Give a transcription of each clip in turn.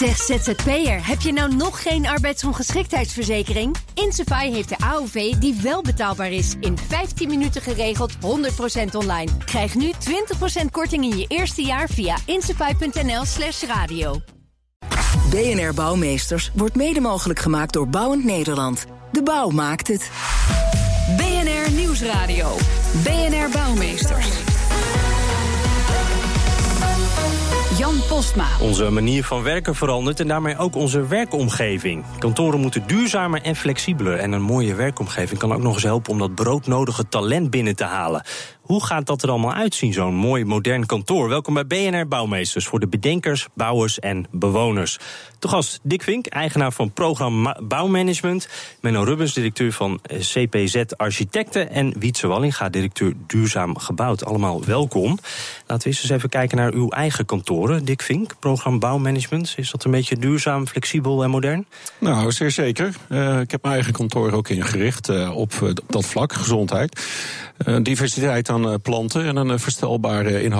Zeg ZZP'er, heb je nou nog geen arbeidsongeschiktheidsverzekering? Insafai heeft de AOV die wel betaalbaar is. In 15 minuten geregeld, 100% online. Krijg nu 20% korting in je eerste jaar via insafai.nl slash radio. BNR Bouwmeesters wordt mede mogelijk gemaakt door Bouwend Nederland. De bouw maakt het. BNR Nieuwsradio. BNR Bouwmeesters. Jan Postma. Onze manier van werken verandert en daarmee ook onze werkomgeving. Kantoren moeten duurzamer en flexibeler. En een mooie werkomgeving kan ook nog eens helpen om dat broodnodige talent binnen te halen. Hoe gaat dat er allemaal uitzien, zo'n mooi modern kantoor? Welkom bij BNR Bouwmeesters voor de bedenkers, bouwers en bewoners. Te gast Dick Vink, eigenaar van Programma Bouwmanagement. Menno Rubbens, directeur van eh, CPZ Architecten. En Wietse Wallinga, directeur Duurzaam Gebouwd. Allemaal welkom. Laten we eens even kijken naar uw eigen kantoren. Dick Vink, Programma Bouwmanagement. Is dat een beetje duurzaam, flexibel en modern? Nou, zeer zeker. Uh, ik heb mijn eigen kantoor ook ingericht uh, op uh, dat vlak, gezondheid. diversiteit aan planten en een verstelbare in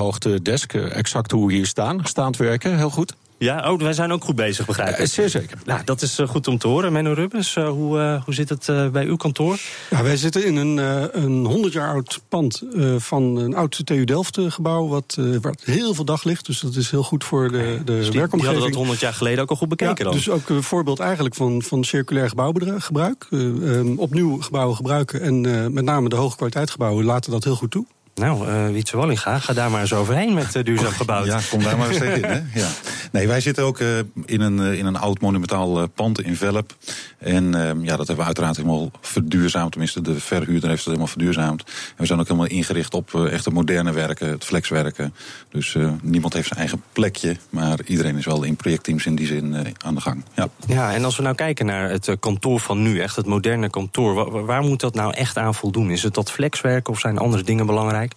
desk. exact hoe we hier staan. Staand werken, heel goed. Ja, oh, wij zijn ook goed bezig, begrijp ik. Ja, zeer zeker. Nou, dat is uh, goed om te horen. Menno Rubbens, uh, hoe, hoe zit het bij uw kantoor? Ja, wij zitten in een, een 100 jaar oud pand van een oud TU Delft gebouw... Wat, waar heel veel daglicht, dus dat is heel goed voor de, de dus die, werkomgeving. Die hadden dat 100 jaar geleden ook al goed bekeken ja, dan? Dus ook een voorbeeld eigenlijk van, van circulair gebouwgebruik. Um, opnieuw gebouwen gebruiken en met name de hoge kwaliteit gebouwen laten dat heel goed toe. Nou, uh, Wietse Wallinga, ga daar maar eens overheen met uh, duurzaam gebouwd. Ja, kom daar maar eens tegen in. Hè? Ja. Nee, wij zitten ook uh, in, een, in een oud monumentaal pand in Velp. En ja, dat hebben we uiteraard helemaal verduurzaamd. Tenminste, de verhuurder heeft het helemaal verduurzaamd. En we zijn ook helemaal ingericht op echte moderne werken, het flexwerken. Dus niemand heeft zijn eigen plekje. Maar iedereen is wel in projectteams in die zin aan de gang. Ja. ja, en als we nou kijken naar het kantoor van nu, echt het moderne kantoor. Waar, waar moet dat nou echt aan voldoen? Is het dat flexwerken of zijn andere dingen belangrijk?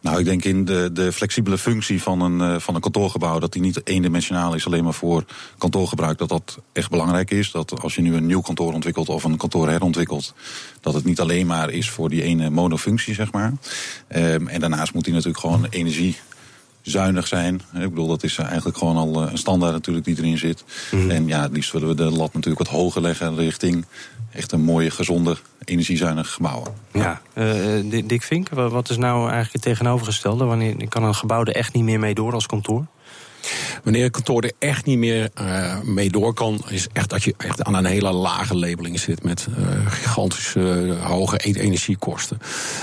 Nou, ik denk in de, de flexibele functie van een, uh, van een kantoorgebouw, dat die niet eendimensionaal is alleen maar voor kantoorgebruik, dat dat echt belangrijk is. Dat als je nu een nieuw kantoor ontwikkelt of een kantoor herontwikkelt, dat het niet alleen maar is voor die ene monofunctie, zeg maar. Um, en daarnaast moet die natuurlijk gewoon energie zuinig zijn. Ik bedoel, dat is eigenlijk gewoon al een standaard natuurlijk die erin zit. Mm -hmm. En ja, het liefst willen we de lat natuurlijk wat hoger leggen richting echt een mooie, gezonde, energiezuinige gebouwen. Ja, uh, Dick Vink, wat is nou eigenlijk het tegenovergestelde? Wanneer kan een gebouw er echt niet meer mee door als kantoor? Wanneer een kantoor er echt niet meer uh, mee door kan, is echt dat je echt aan een hele lage labeling zit met uh, gigantische uh, hoge energiekosten.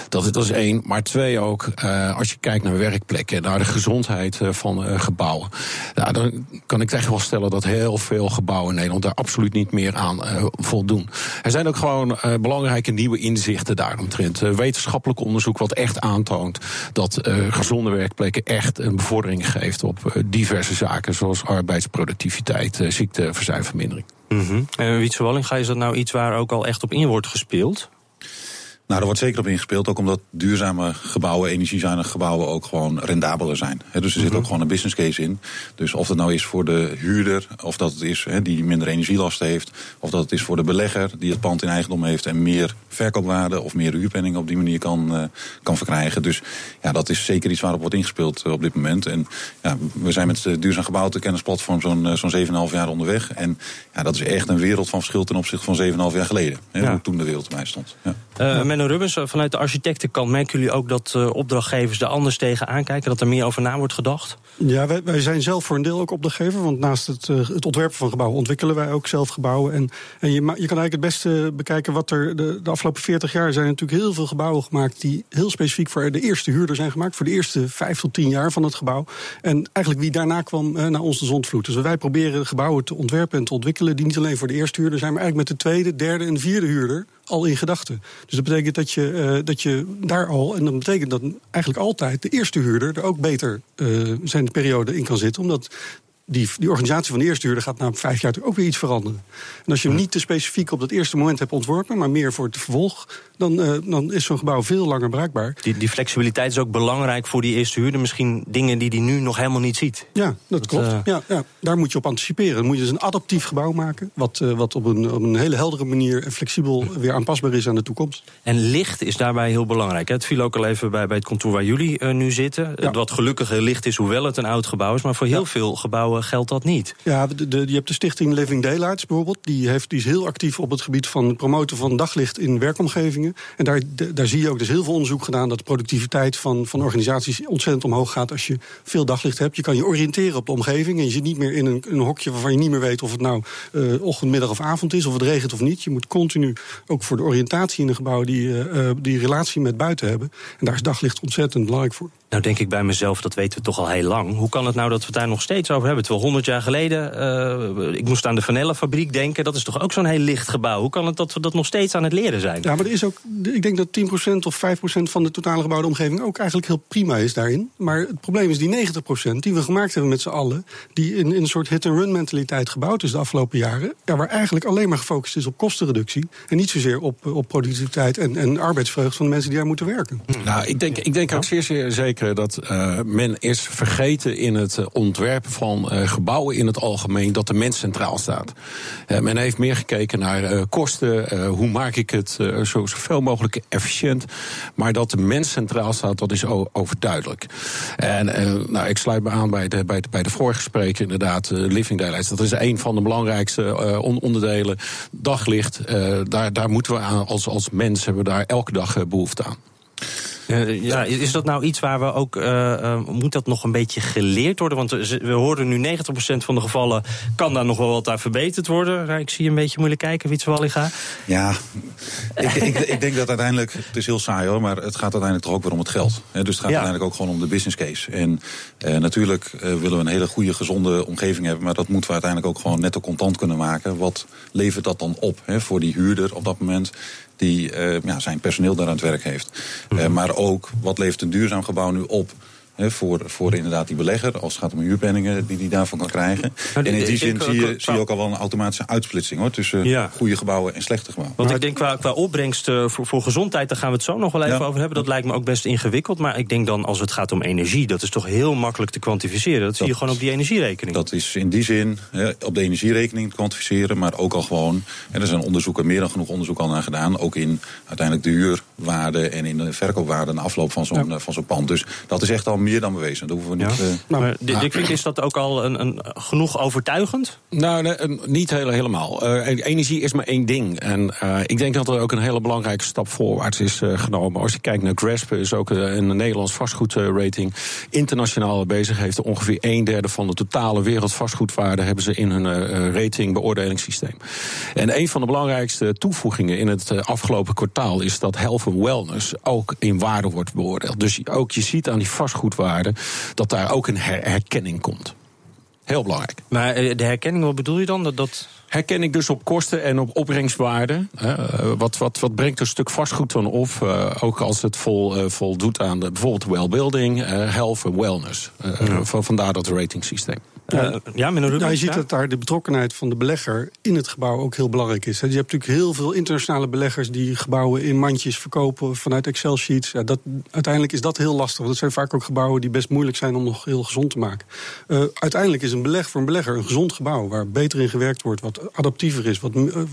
Dat, dat is één. Maar twee ook, als je kijkt naar werkplekken, naar de gezondheid van gebouwen. Dan kan ik echt wel stellen dat heel veel gebouwen in Nederland daar absoluut niet meer aan voldoen. Er zijn ook gewoon belangrijke nieuwe inzichten daaromtrent. wetenschappelijk onderzoek wat echt aantoont dat gezonde werkplekken echt een bevordering geeft op diverse zaken zoals arbeidsproductiviteit, uh, ziekteverzuimvermindering. Mm -hmm. En Wietse Wallinga, is dat nou iets waar ook al echt op in wordt gespeeld? Nou, er wordt zeker op ingespeeld, ook omdat duurzame gebouwen, energiezuinige gebouwen ook gewoon rendabeler zijn. He, dus er zit ook gewoon een business case in. Dus of dat nou is voor de huurder, of dat het is he, die minder energielasten heeft, of dat het is voor de belegger die het pand in eigendom heeft en meer verkoopwaarde of meer huurpenning op die manier kan, uh, kan verkrijgen. Dus ja, dat is zeker iets waarop wordt ingespeeld uh, op dit moment. En ja, we zijn met de Duurzaam Gebouwd, de kennisplatform, zo'n uh, zo'n 7,5 jaar onderweg. En ja, dat is echt een wereld van verschil ten opzichte van 7,5 jaar geleden. He, ja. Hoe toen de wereld erbij stond. Ja. Menno Rubbens, vanuit de architectenkant merken jullie ook dat uh, opdrachtgevers er anders tegen aankijken, dat er meer over na wordt gedacht? Ja, wij, wij zijn zelf voor een deel ook opdrachtgever, want naast het, uh, het ontwerpen van gebouwen ontwikkelen wij ook zelf gebouwen. En, en je, je kan eigenlijk het beste bekijken wat er de, de afgelopen 40 jaar zijn natuurlijk heel veel gebouwen gemaakt die heel specifiek voor de eerste huurder zijn gemaakt, voor de eerste 5 tot 10 jaar van het gebouw. En eigenlijk wie daarna kwam naar ons de zondvloed. Dus wij proberen gebouwen te ontwerpen en te ontwikkelen die niet alleen voor de eerste huurder zijn, maar eigenlijk met de tweede, derde en vierde huurder al in gedachten. Dus dat betekent dat je, uh, dat je daar al, en dat betekent dat eigenlijk altijd de eerste huurder er ook beter uh, zijn periode in kan zitten, omdat die, die organisatie van de eerste huurder gaat na vijf jaar ook weer iets veranderen. En als je hem niet te specifiek op dat eerste moment hebt ontworpen, maar meer voor het vervolg, dan, uh, dan is zo'n gebouw veel langer bruikbaar. Die, die, flexibiliteit is ook belangrijk voor die eerste huurder. Misschien dingen die hij nu nog helemaal niet ziet. Ja, dat, dat klopt. Uh... Ja, ja, daar moet je op anticiperen. Dan moet je dus een adaptief gebouw maken, wat, uh, wat op, een, op een hele heldere manier en flexibel weer aanpasbaar is aan de toekomst. En licht is daarbij heel belangrijk. Het viel ook al even bij, bij het kantoor waar jullie nu zitten. Ja. Wat gelukkig licht is, hoewel het een oud gebouw is. Maar voor heel ja. veel gebouwen gebouwen geldt dat niet. Ja, de, de, je hebt de stichting Living Daylights bijvoorbeeld. Die, heeft, die is heel actief op het gebied van het promoten van daglicht in werkomgevingen. En daar, daar zie je ook, er is heel veel onderzoek gedaan... dat de productiviteit van, van organisaties ontzettend omhoog gaat... als je veel daglicht hebt. Je kan je oriënteren op de omgeving. En je zit niet meer in een, een hokje waarvan je niet meer weet... of het nou uh, ochtend, middag of avond is, of het regent of niet. Je moet continu, ook voor de oriëntatie in een gebouw... die, uh, die relatie met buiten hebben. En daar is daglicht ontzettend belangrijk voor. Nou denk ik bij mezelf, dat weten we toch al heel lang. Hoe kan het nou dat we het daar nog steeds over hebben? Terwijl 100 jaar geleden, uh, ik moest aan de Vanellenfabriek denken... dat is toch ook zo'n heel licht gebouw? Hoe kan het dat we dat nog steeds aan het leren zijn? Ja, maar er is ook, ik denk dat 10% of 5% van de totale gebouwde omgeving... ook eigenlijk heel prima is daarin. Maar het probleem is die 90% die we gemaakt hebben met z'n allen... die in, in een soort hit-and-run mentaliteit gebouwd is de afgelopen jaren... Ja, waar eigenlijk alleen maar gefocust is op kostenreductie... en niet zozeer op, op productiviteit en, en arbeidsvreugde van de mensen die daar moeten werken. Nou, ik denk, ik denk ook zeer, zeer zeker dat uh, men is vergeten in het uh, ontwerpen van uh, gebouwen in het algemeen dat de mens centraal staat. men heeft meer gekeken naar kosten, hoe maak ik het zo, zoveel mogelijk efficiënt. Maar dat de mens centraal staat, dat is overduidelijk. En nou, ik sluit me aan bij de, bij de, bij de vorige spreker, inderdaad, Living Daylights. Dat is een van de belangrijkste on onderdelen. Daglicht, daar, daar moeten we aan, als, als mens hebben we daar elke dag behoefte aan. Uh, ja, is dat nou iets waar we ook. Uh, uh, moet dat nog een beetje geleerd worden? Want we horen nu 90% van de gevallen. kan daar nog wel wat aan verbeterd worden. Nou, ik zie een beetje moeilijk kijken, Wietse Walliga. Ja, ik, ik, ik, denk dat uiteindelijk. Het is heel saai hoor, maar het gaat uiteindelijk toch ook weer om het geld. Dus het gaat ja. uiteindelijk ook gewoon om de business case. En natuurlijk willen we een hele goede, gezonde omgeving hebben. Maar dat moeten we uiteindelijk ook gewoon netto contant kunnen maken. Wat levert dat dan op he, voor die huurder op dat moment? Die uh, ja, zijn personeel daar aan het werk heeft. Uh, maar ook, wat levert een duurzaam gebouw nu op? He, voor, voor inderdaad die belegger, als het gaat om huurpenningen die hij daarvan kan krijgen. En in die zin zie je, zie je ook al wel een automatische uitsplitsing hoor, tussen ja. goede gebouwen en slechte gebouwen. Want ik denk qua, qua opbrengst uh, voor, voor gezondheid, daar gaan we het zo nog wel even ja. over hebben. Dat lijkt me ook best ingewikkeld. Maar ik denk dan als het gaat om energie, dat is toch heel makkelijk te kwantificeren. Dat, dat zie je gewoon op die energierekening. Dat is in die zin he, op de energierekening te kwantificeren, maar ook al gewoon. En er zijn onderzoeken, meer dan genoeg onderzoek al naar gedaan. Ook in uiteindelijk de huurwaarde en in de verkoopwaarde na afloop van zo'n ja. van zo'n pand. Dus dat is echt al meer dan bewezen. Dat hoeven we niet. Ja. Uh, nou, Dick Vink, is dat ook al een, een, genoeg overtuigend? Nou, nee, niet heel, helemaal. Uh, energie is maar één ding. En uh, ik denk dat er ook een hele belangrijke stap voorwaarts is genomen. Als je kijkt naar GRESP, is ook een Nederlands vastgoedrating. Internationaal bezig heeft ongeveer een derde van de totale wereldvastgoedwaarde hebben ze in hun rating beoordelingssysteem. En een van de belangrijkste toevoegingen in het afgelopen kwartaal is dat health and wellness ook in waarde wordt beoordeeld. Dus ook je ziet aan die vastgoedwaarde dat daar ook een her herkenning komt. Heel belangrijk. Maar de herkenning, wat bedoel je dan? Dat, dat... Herkenning dus op kosten en op opbrengstwaarde. Uh, wat, wat, wat brengt een stuk vastgoed dan op? Uh, ook als het vol, uh, voldoet aan de, bijvoorbeeld well-building, health en wellness. Ja. Vandaar dat ratingsysteem. Ja, ja, je ziet dat daar de betrokkenheid van de belegger in het gebouw ook heel belangrijk is. Je hebt natuurlijk heel veel internationale beleggers die gebouwen in mandjes verkopen vanuit Excel-sheets. Ja, dat, uiteindelijk is dat heel lastig. Want dat zijn vaak ook gebouwen die best moeilijk zijn om nog heel gezond te maken. Uh, uiteindelijk is een beleg voor een belegger een gezond gebouw waar beter in gewerkt wordt, wat adaptiever is, wat,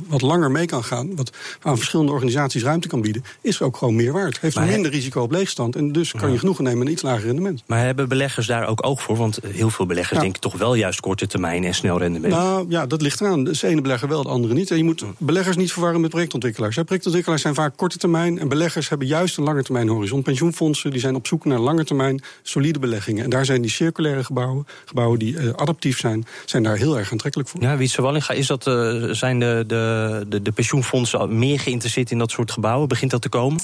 wat langer mee kan gaan, wat aan verschillende organisaties ruimte kan bieden, is ook gewoon meer waard. Heeft maar minder risico op leegstand en dus kan je genoegen nemen met een iets lager rendement. Maar hebben beleggers daar ook oog voor? Want heel veel beleggers denken toch wel juist korte termijn en snel rendement. Nou ja, dat ligt eraan. De ene belegger wel, de andere niet. En je moet beleggers niet verwarren met projectontwikkelaars. Projectontwikkelaars zijn vaak korte termijn en beleggers hebben juist een lange termijn horizon. Pensioenfondsen die zijn op zoek naar lange termijn solide beleggingen. En daar zijn die circulaire gebouwen, gebouwen die uh, adaptief zijn, zijn daar heel erg aantrekkelijk voor. Ja, Wietse Wallinga, is dat, uh, zijn de, de, de, de pensioenfondsen meer geïnteresseerd in dat soort gebouwen? Begint dat te komen?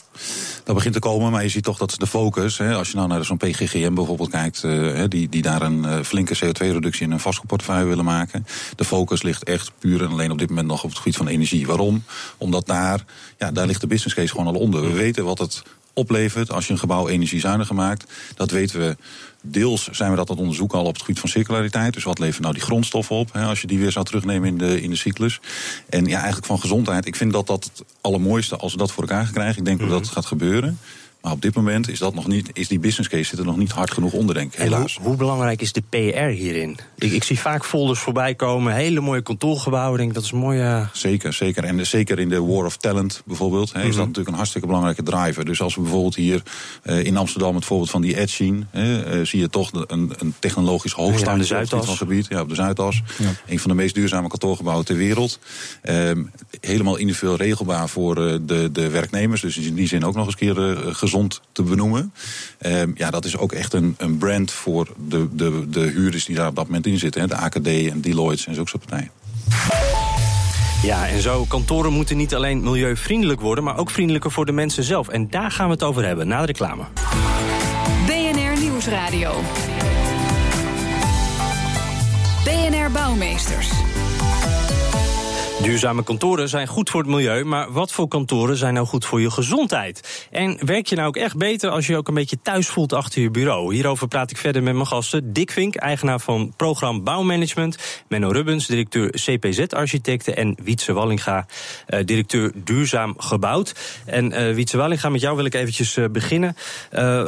Dat begint te komen, maar je ziet toch dat de focus, hè, als je nou naar zo'n PGGM bijvoorbeeld kijkt, uh, die, die daar een flinke CO2-reductie in een vastgoedportefeuille willen maken. De focus ligt echt puur en alleen op dit moment nog op het gebied van energie. Waarom? Omdat daar, ja, daar ligt de business case gewoon al onder. We weten wat het oplevert als je een gebouw energiezuiniger maakt. Dat weten we. Deels zijn we dat aan het onderzoeken al op het gebied van circulariteit. Dus wat levert nou die grondstoffen op, hè, als je die weer zou terugnemen in de, in de cyclus. En ja, eigenlijk van gezondheid. Ik vind dat dat het allermooiste als we dat voor elkaar krijgen. Ik denk mm -hmm. dat het gaat gebeuren. Maar op dit moment is, dat nog niet, is die business case zit er nog niet hard genoeg onder, denk ik, helaas. Hoe, hoe, belangrijk is de PR hierin? Ik, ik, zie vaak folders voorbij komen, hele mooie kantoorgebouwen. Denk dat is mooi. Uh... Zeker, zeker. En zeker in de War of Talent bijvoorbeeld, hè, is mm -hmm. dat natuurlijk een hartstikke belangrijke driver. Dus als we bijvoorbeeld hier uh, in Amsterdam het voorbeeld van die edge zien, uh, zie je toch een, een technologisch hoogstaande ja, gebied. Ja, op de Zuidas. Ja. Een van de meest duurzame kantoorgebouwen ter wereld. helemaal individueel regelbaar voor de, de werknemers. Dus in die zin ook nog eens keer gezond te benoemen. Um, ja, dat is ook echt een, een brand voor de, de, de huurders die daar op dat moment in zitten. Hè. De AKD en Deloitte en zulke soort partijen. Ja, en zo, kantoren moeten niet alleen milieuvriendelijk worden, maar ook vriendelijker voor de mensen zelf. En daar gaan we het over hebben, na de reclame. BNR Nieuwsradio. BNR Bouwmeesters. Duurzame kantoren zijn goed voor het milieu, maar wat voor kantoren zijn nou goed voor je gezondheid? En werk je nou ook echt beter als je je ook een beetje thuis voelt achter je bureau? Hierover praat ik verder met mijn gasten. Dick Vink, eigenaar van Program Bouwmanagement. Menno Rubbens, directeur CPZ-architecten. En Wietse Wallinga, uh, directeur Duurzaam Gebouwd. En uh, Wietse Wallinga, met jou wil ik eventjes uh, beginnen.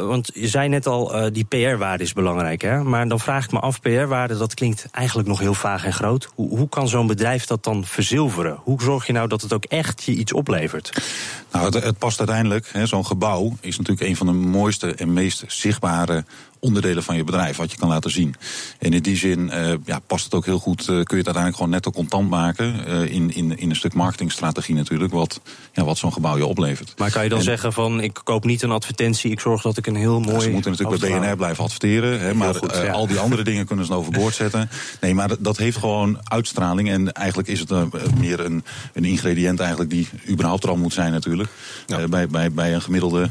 want je zei net al, die PR-waarde is belangrijk. Hè? Maar dan vraag ik me af, PR-waarde, dat klinkt eigenlijk nog heel vaag en groot. Hoe, hoe kan zo'n bedrijf dat dan verzilveren? Hoe zorg je nou dat het ook echt je iets oplevert? Nou, het, het past uiteindelijk. Zo'n gebouw is natuurlijk een van de mooiste en meest zichtbare onderdelen van je bedrijf, wat je kan laten zien. En in die zin uh, ja, past het ook heel goed, uh, kun je het uiteindelijk gewoon netto contant maken. Uh, in, in, in een stuk marketingstrategie natuurlijk, wat, ja, wat zo'n gebouw je oplevert. Maar kan je dan en, zeggen van ik koop niet een advertentie, ik zorg dat ik een heel mooi. Ja, ze moeten natuurlijk bij BNR blijven adverteren, hè, maar goed, ja. al die andere dingen kunnen ze overboord zetten. Nee, maar dat, dat heeft gewoon uitstraling. En eigenlijk is het meer een, een ingrediënt eigenlijk die überhaupt er al moet zijn natuurlijk. Ja. bij, bij, bij een gemiddelde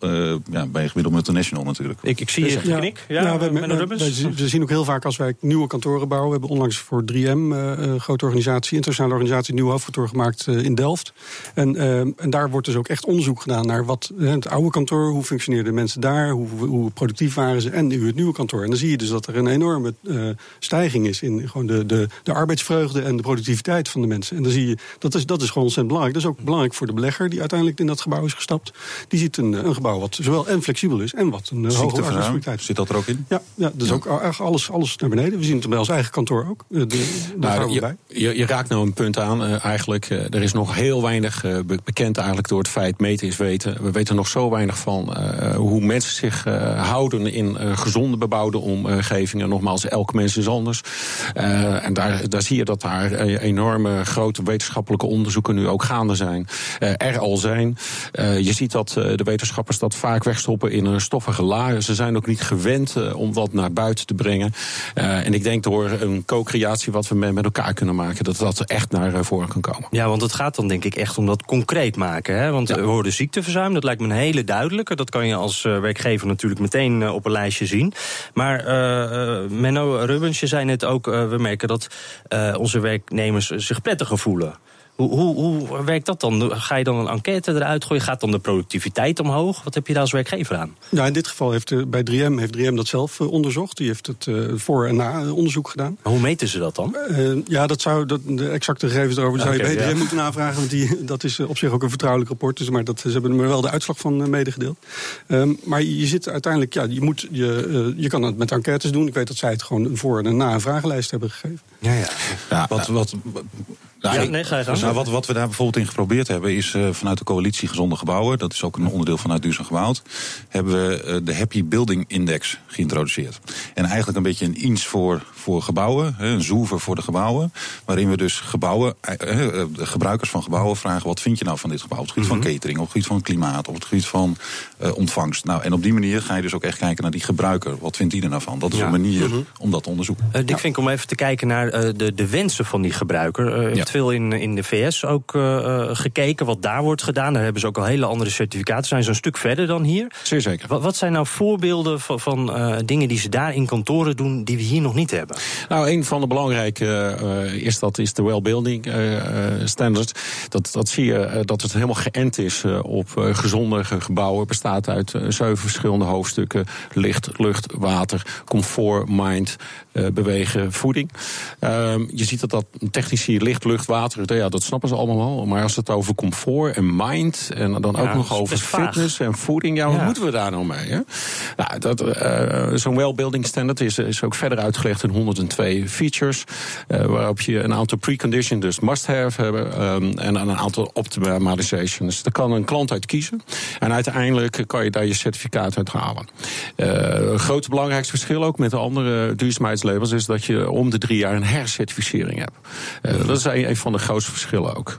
uh, ja, bij een gemiddeld multinational natuurlijk. Ik, ik zie je dus, knik. Ja, ja, we, we, we, we, zien ook heel vaak als wij nieuwe kantoren bouwen. We hebben onlangs voor 3M, uh, een grote organisatie, internationale organisatie, een nieuw hoofdkantoor gemaakt uh, in Delft. En, en daar wordt dus ook echt onderzoek gedaan naar wat het oude kantoor, hoe functioneerden mensen daar, hoe, hoe productief waren ze en nu het nieuwe kantoor. En dan zie je dus dat er een enorme stijging is in gewoon de, de, de arbeidsvreugde en de productiviteit van de mensen. En dan zie je, dat is, dat is gewoon ontzettend belangrijk. Dat is ook belangrijk voor de belegger die uiteindelijk in dat gebouw is gestapt. Die ziet een, een gebouw wat zowel en flexibel is en wat een uh, hoge. Zit dat er ook in? Ja, ja dus ja. ook alles, alles naar beneden. We zien het bij ons eigen kantoor ook. Uh, de, nou, je, bij. Je, je, raakt nou een punt aan. Uh, eigenlijk, uh, er is nog heel weinig bekend eigenlijk door het feit meten is weten. We weten nog zo weinig van hoe mensen zich houden in gezonde bebouwde omgevingen. Nogmaals, elke mens is anders. en daar, daar zie je dat daar enorme grote wetenschappelijke onderzoeken nu ook gaande zijn. er al zijn. je ziet dat de wetenschappers dat vaak wegstoppen in een stoffige laag. Ze zijn ook niet gewend uh, om dat naar buiten te brengen. Uh, en ik denk door een co-creatie wat we met elkaar kunnen maken, dat dat echt naar uh, voren kan komen. Ja, want het gaat dan denk ik echt om dat concreet maken. Hè? Want ja. we hoorden ziekteverzuim, dat lijkt me een hele duidelijke. Dat kan je als werkgever natuurlijk meteen op een lijstje zien. Maar Menno Rubens, je zei net ook, we merken dat onze werknemers zich prettiger voelen. Hoe, hoe, hoe, werkt dat dan? Ga je dan een enquête eruit gooien? Gaat dan de productiviteit omhoog? Wat heb je daar als werkgever aan? Ja, in dit geval heeft uh, bij 3M, heeft 3M dat zelf uh, onderzocht. Die heeft het uh, voor- en na-onderzoek gedaan. Maar hoe meten ze dat dan? ja, dat zou, dat, de exacte gegevens erover zou je bij 3M ja. moeten navragen. Want die, dat is op zich ook een vertrouwelijk rapport. Dus, maar dat, ze hebben er wel de uitslag van medegedeeld. Um, maar je zit uiteindelijk, ja, je, moet, je, je kan het met enquêtes doen. Ik weet dat zij het gewoon een voor- en na een vragenlijst hebben gegeven. Ja, ja. ja wat, wat, nou, ja, nee, ga je gang. Nou, wat, wat we daar bijvoorbeeld in geprobeerd hebben, is uh, vanuit de coalitie Gezonde Gebouwen, dat is ook een onderdeel vanuit Duurzaam Gebouwd, hebben we uh, de Happy Building Index geïntroduceerd. En eigenlijk een beetje een iets voor, voor gebouwen, een zoever voor de gebouwen, waarin we dus gebouwen, uh, de gebruikers van gebouwen vragen: wat vind je nou van dit gebouw? Op het gebied mm -hmm. van catering, op het gebied van klimaat, op het gebied van ontvangst. Nou, en op die manier ga je dus ook echt kijken naar die gebruiker. Wat vindt die er nou van? Dat is ja. een manier mm -hmm. om dat te onderzoeken. Dick ja. Vink, om even te kijken naar de, de wensen van die gebruiker. Ja veel in, in de VS ook uh, gekeken, wat daar wordt gedaan. Daar hebben ze ook al hele andere certificaten. Zijn ze een stuk verder dan hier? Zeer zeker. Wat, wat zijn nou voorbeelden van, van uh, dingen die ze daar in kantoren doen, die we hier nog niet hebben? Nou, een van de belangrijke uh, is dat is de well-building standards. Dat, dat zie je dat het helemaal geënt is op gezonde gebouwen. Het bestaat uit zeven verschillende hoofdstukken: licht, lucht, water, comfort, mind, bewegen, voeding. Ehm, je ziet dat dat technici licht, lucht lucht, water, ja, dat snappen ze allemaal wel. Maar als het over comfort en mind en dan ook nog over fitness en voeding, ja, wat moeten we daar nou mee? Hè? Nou, dat, uh, zo'n well-building standard is, is ook verder uitgelegd in 102 features, uh, waarop je een aantal preconditions, dus must-have hebben, um, en een aantal optimalizations. Daar kan een klant uit kiezen. En uiteindelijk kan je daar je certificaat uit halen. Uh, grote belangrijkste verschil ook met de andere duurzaamheidslabels is dat je om de drie jaar een hercertificering hebt. Uh, dat is een, van de grootste verschillen ook.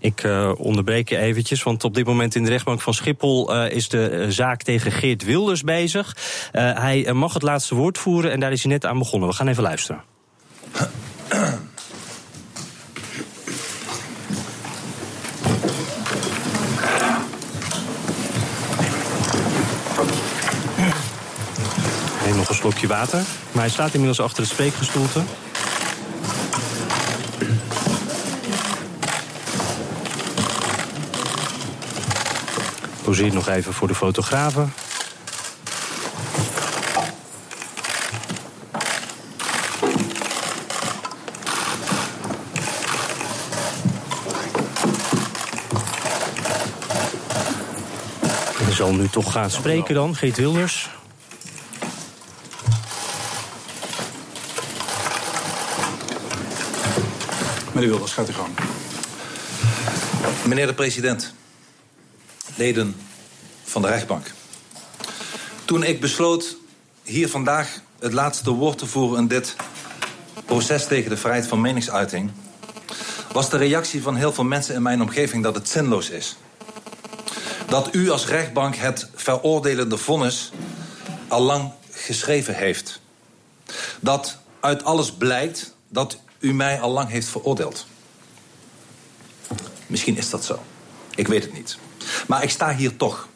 Ik uh, onderbreek je eventjes, want op dit moment in de rechtbank van Schiphol uh, is de zaak tegen Geert Wilders bezig. Hij mag het laatste woord voeren en daar is hij net aan begonnen. We gaan even luisteren. Nog een slokje water. Maar hij staat inmiddels achter het spreekgestoelte. Poseert nog even voor de fotografen. Hij zal nu toch gaan spreken dan, Geet Wilders. Meneer Wilders, gaat u gang. Meneer de president, leden van de rechtbank. Toen ik besloot hier vandaag het laatste woord te voeren in dit proces tegen de vrijheid van meningsuiting, was de reactie van heel veel mensen in mijn omgeving dat het zinloos is. Dat u als rechtbank het veroordelende vonnis al lang geschreven heeft. Dat uit alles blijkt dat u mij al lang heeft veroordeeld. Misschien is dat zo. Ik weet het niet. Maar ik sta hier toch.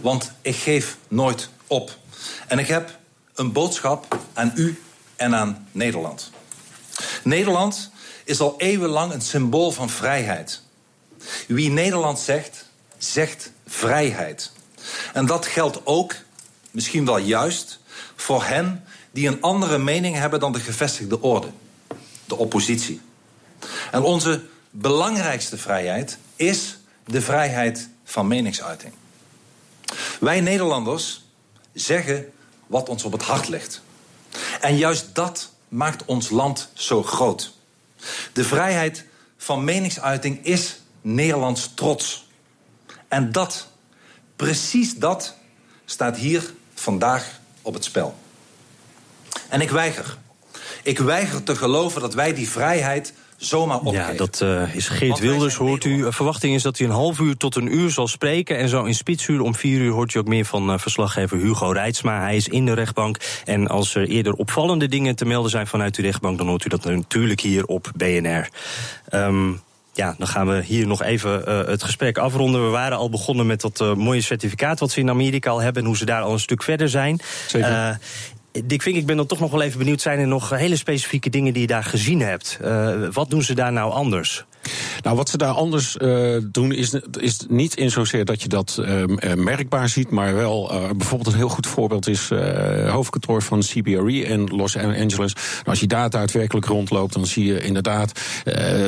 Want ik geef nooit op. En ik heb een boodschap aan u en aan Nederland. Nederland is al eeuwenlang een symbool van vrijheid. Wie Nederland zegt, zegt vrijheid. En dat geldt ook, misschien wel juist, voor hen die een andere mening hebben dan de gevestigde orde, de oppositie. En onze belangrijkste vrijheid is de vrijheid van meningsuiting. Wij Nederlanders zeggen wat ons op het hart ligt. En juist dat maakt ons land zo groot. De vrijheid van meningsuiting is Nederlands trots. En dat, precies dat, staat hier vandaag op het spel. En ik weiger. Ik weiger te geloven dat wij die vrijheid zomaar opgeven. Ja, dat uh, is Geert Wilders, hoort u. Verwachting is dat hij een half uur tot een uur zal spreken. En zo in spitsuur om vier uur hoort u ook meer van uh, verslaggever Hugo Reitsma. Hij is in de rechtbank. En als er eerder opvallende dingen te melden zijn vanuit de rechtbank... dan hoort u dat natuurlijk hier op BNR. Um, ja, dan gaan we hier nog even uh, het gesprek afronden. We waren al begonnen met dat uh, mooie certificaat wat ze in Amerika al hebben... en hoe ze daar al een stuk verder zijn. Zeker. Uh, Dick Vink, ik ben dan toch nog wel even benieuwd... zijn er nog hele specifieke dingen die je daar gezien hebt? Uh, wat doen ze daar nou anders? Nou, wat ze daar anders uh, doen is, is niet in zozeer dat je dat uh, merkbaar ziet, maar wel uh, bijvoorbeeld een heel goed voorbeeld is hoofdkantoor van CBRE in Los Angeles. Nou, als je daar daadwerkelijk rondloopt, dan zie je inderdaad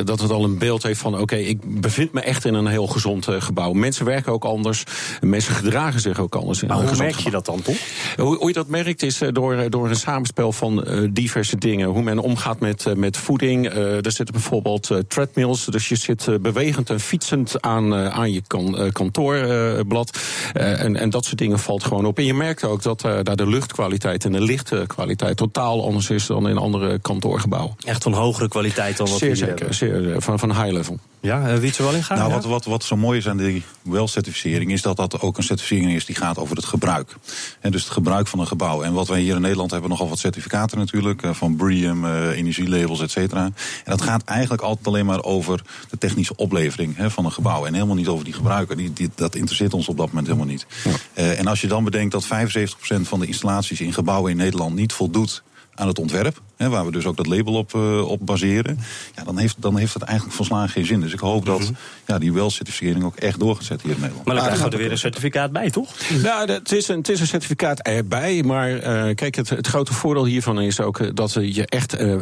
dat het al een beeld heeft van: oké, okay, ik bevind me echt in een heel gezond gebouw. Mensen werken ook anders, mensen gedragen zich ook anders. Maar hoe merk je dat dan toch? Hoe, hoe je dat merkt is door, door een samenspel van diverse dingen. Hoe men omgaat met, met voeding. er zitten bijvoorbeeld treadmills, dus je zit uh, bewegend en fietsend aan, uh, aan je kan, uh, kantoorblad. en, en dat soort dingen valt gewoon op. En je merkt ook dat daar de luchtkwaliteit en de lichtkwaliteit totaal anders is dan in andere kantoorgebouwen. Echt van hogere kwaliteit dan wat zeer we zeker, hebben. zeer, van, van high level. Ja, wie er wel in gaan? Nou, ja? wat, wat, wat zo mooi is aan die WELL-certificering... is dat dat ook een certificering is die gaat over het gebruik. En dus het gebruik van een gebouw. En wat wij hier in Nederland hebben nogal wat certificaten natuurlijk... van BREEAM, uh, energielabels, et cetera. En dat gaat eigenlijk altijd alleen maar over de technische oplevering hè, van een gebouw. En helemaal niet over die gebruiker. Die, die, dat interesseert ons op dat moment helemaal niet. Ja. Uh, en als je dan bedenkt dat 75% van de installaties in gebouwen in Nederland... niet voldoet aan het ontwerp. Hè, waar we dus ook dat label op, uh, op baseren, ja, dan, heeft, dan heeft het eigenlijk volslagen geen zin. Dus ik hoop dat mhm. ja, die wel-certificering ook echt doorgezet hier in Nederland. Maar dan krijgen we er weer een certificaat bij, toch? Nou, het is een, het is een certificaat erbij, maar uh, kijk, het, het grote voordeel hiervan is ook dat je echt uh,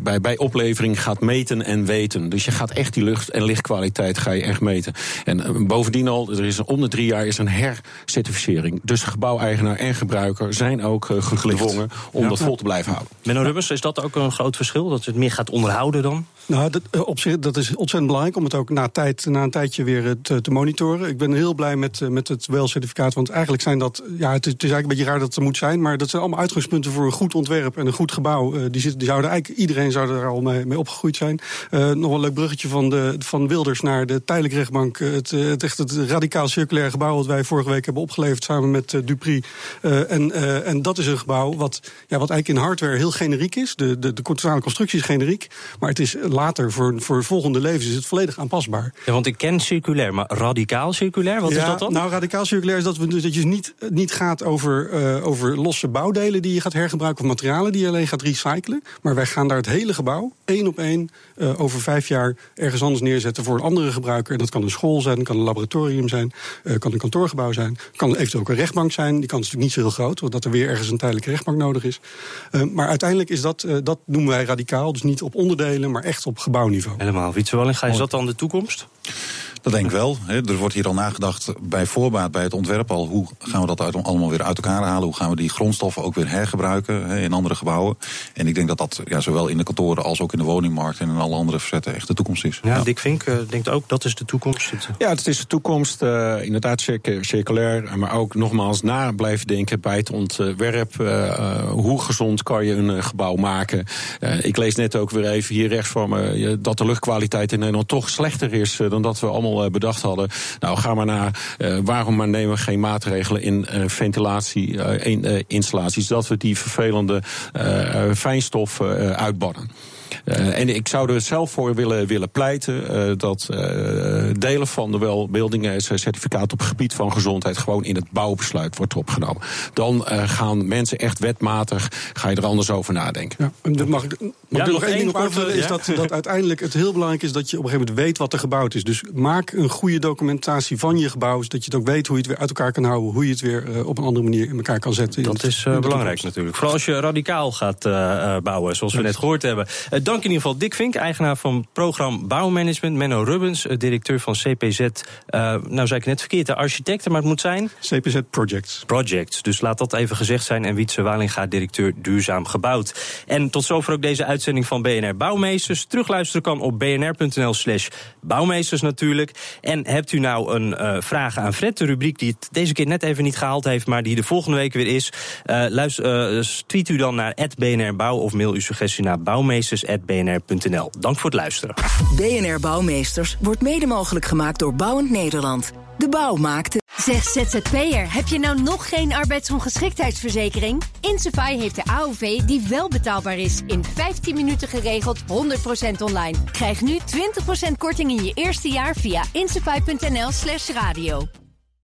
bij, bij oplevering gaat meten en weten. Dus je gaat echt die lucht- en lichtkwaliteit ga je echt meten. En bovendien al, er is een, om de drie jaar is een hercertificering. Dus gebouweigenaar en gebruiker zijn ook gedwongen om dat vol te blijven houden. Menno Rubbers, is dat ook een groot verschil? Dat het meer gaat onderhouden dan? Nou, dat, eh, op zich, dat is ontzettend belangrijk om het ook na, tijd, na een tijdje weer eh, te, te monitoren. Ik ben heel blij met, eh, met het WEL-certificaat. Want eigenlijk zijn dat. Ja, het is, eigenlijk een beetje raar dat het er moet zijn. Maar dat zijn allemaal uitgangspunten voor een goed ontwerp en een goed gebouw. die, die zouden eigenlijk, iedereen zou er al mee, mee opgegroeid zijn. Uh, nog een leuk bruggetje van, de, van Wilders naar de tijdelijke rechtbank. Het, het, echt het radicaal circulair gebouw wat wij vorige week hebben opgeleverd samen met Dupri. en, en dat is een gebouw wat, ja, wat eigenlijk in hardware heel generiek is. De, de, de constructie is generiek. Maar het is later voor, voor volgende levens is het volledig aanpasbaar. Ja, want ik ken circulair, maar radicaal circulair, wat is dat dan? Nou, radicaal circulair is dat, we, dus dat je niet, niet gaat over, uh, over losse bouwdelen die je gaat hergebruiken of materialen die je alleen gaat recyclen. Maar wij gaan daar het hele gebouw één op één uh, over vijf jaar ergens anders neerzetten voor een andere gebruiker. En dat kan een school zijn, kan een laboratorium zijn, uh, kan een kantoorgebouw zijn, kan eventueel ook een rechtbank zijn. Die kans is natuurlijk niet zo heel groot, omdat er weer ergens een tijdelijke rechtbank nodig is. maar uiteindelijk is dat, dat noemen wij radicaal, dus niet op onderdelen, maar echt op gebouw gebouwniveau. Helemaal. Wietse Wallinga, is dat dan de toekomst? Dat denk ik wel. Er wordt hier al nagedacht bij voorbaat, bij het ontwerp al. Hoe gaan we dat uit, allemaal weer uit elkaar halen? Hoe gaan we die grondstoffen ook weer hergebruiken in andere gebouwen? En ik denk dat dat ja, zowel in de kantoren als ook in de woningmarkt en in alle andere verzetten echt de toekomst is. Ja, Dick Vink uh, denkt ook dat is de toekomst. Ja, het is de toekomst. Uh, inderdaad circulair. Maar ook nogmaals na blijven denken bij het ontwerp. Uh, hoe gezond kan je een gebouw maken? ik lees net ook weer even hier rechts voor me dat de luchtkwaliteit in Nederland toch slechter is dan dat we allemaal eh, bedacht hadden. Nou, ga maar naar uh, waarom maar nemen we geen maatregelen in eh, ventilatie-installaties, dat we die vervelende fijnstof uitbannen. Uh, en ik zou er zelf voor willen, willen pleiten uh, dat uh, delen van de welbeeldingen certificaat op het gebied van gezondheid gewoon in het bouwbesluit wordt opgenomen. Dan gaan mensen echt wetmatig, ga je er anders over nadenken. Ja, en mag ik, mag ja, nog één ding op aanvullen? Is dat, dat uiteindelijk het heel belangrijk is dat je op een gegeven moment weet wat er gebouwd is. Dus maak een goede documentatie van je gebouw, zodat je het ook weet hoe je het weer uit elkaar kan houden, hoe je het weer op een andere manier in elkaar kan zetten. Dat is belangrijk natuurlijk. Vooral als je radicaal gaat bouwen, zoals we net gehoord hebben. dank in ieder geval Dick Vink, eigenaar van programma Bouwmanagement. Menno Rubbens, eh, directeur van CPZ. Uh, eh, nou zei ik net verkeerd, de architecten, maar het moet zijn... CPZ Projects. Projects, dus laat dat even gezegd zijn. En Wietse Walinga, directeur Duurzaam Gebouwd. En tot zover ook deze uitzending van BNR Bouwmeesters. Terugluisteren kan op bnr.nl slash bouwmeesters natuurlijk. En hebt u nou een uh, vraag aan Fred, de rubriek die het deze keer net even niet gehaald heeft... maar die de volgende week weer is... Uh, luister, tweet u dan naar BNR Bouw of mail uw suggestie naar bouwmeesters.bnr bnr.nl. Dank voor het luisteren. BNR Bouwmeesters wordt mede mogelijk gemaakt door Bouwend Nederland. De bouw maakte. Zeg ZZP'er, heb je nou nog geen arbeidsongeschiktheidsverzekering? Insafai heeft de AOV die wel betaalbaar is. In 15 minuten geregeld, 100% online. Krijg nu 20% korting in je eerste jaar via insafai.nl slash radio.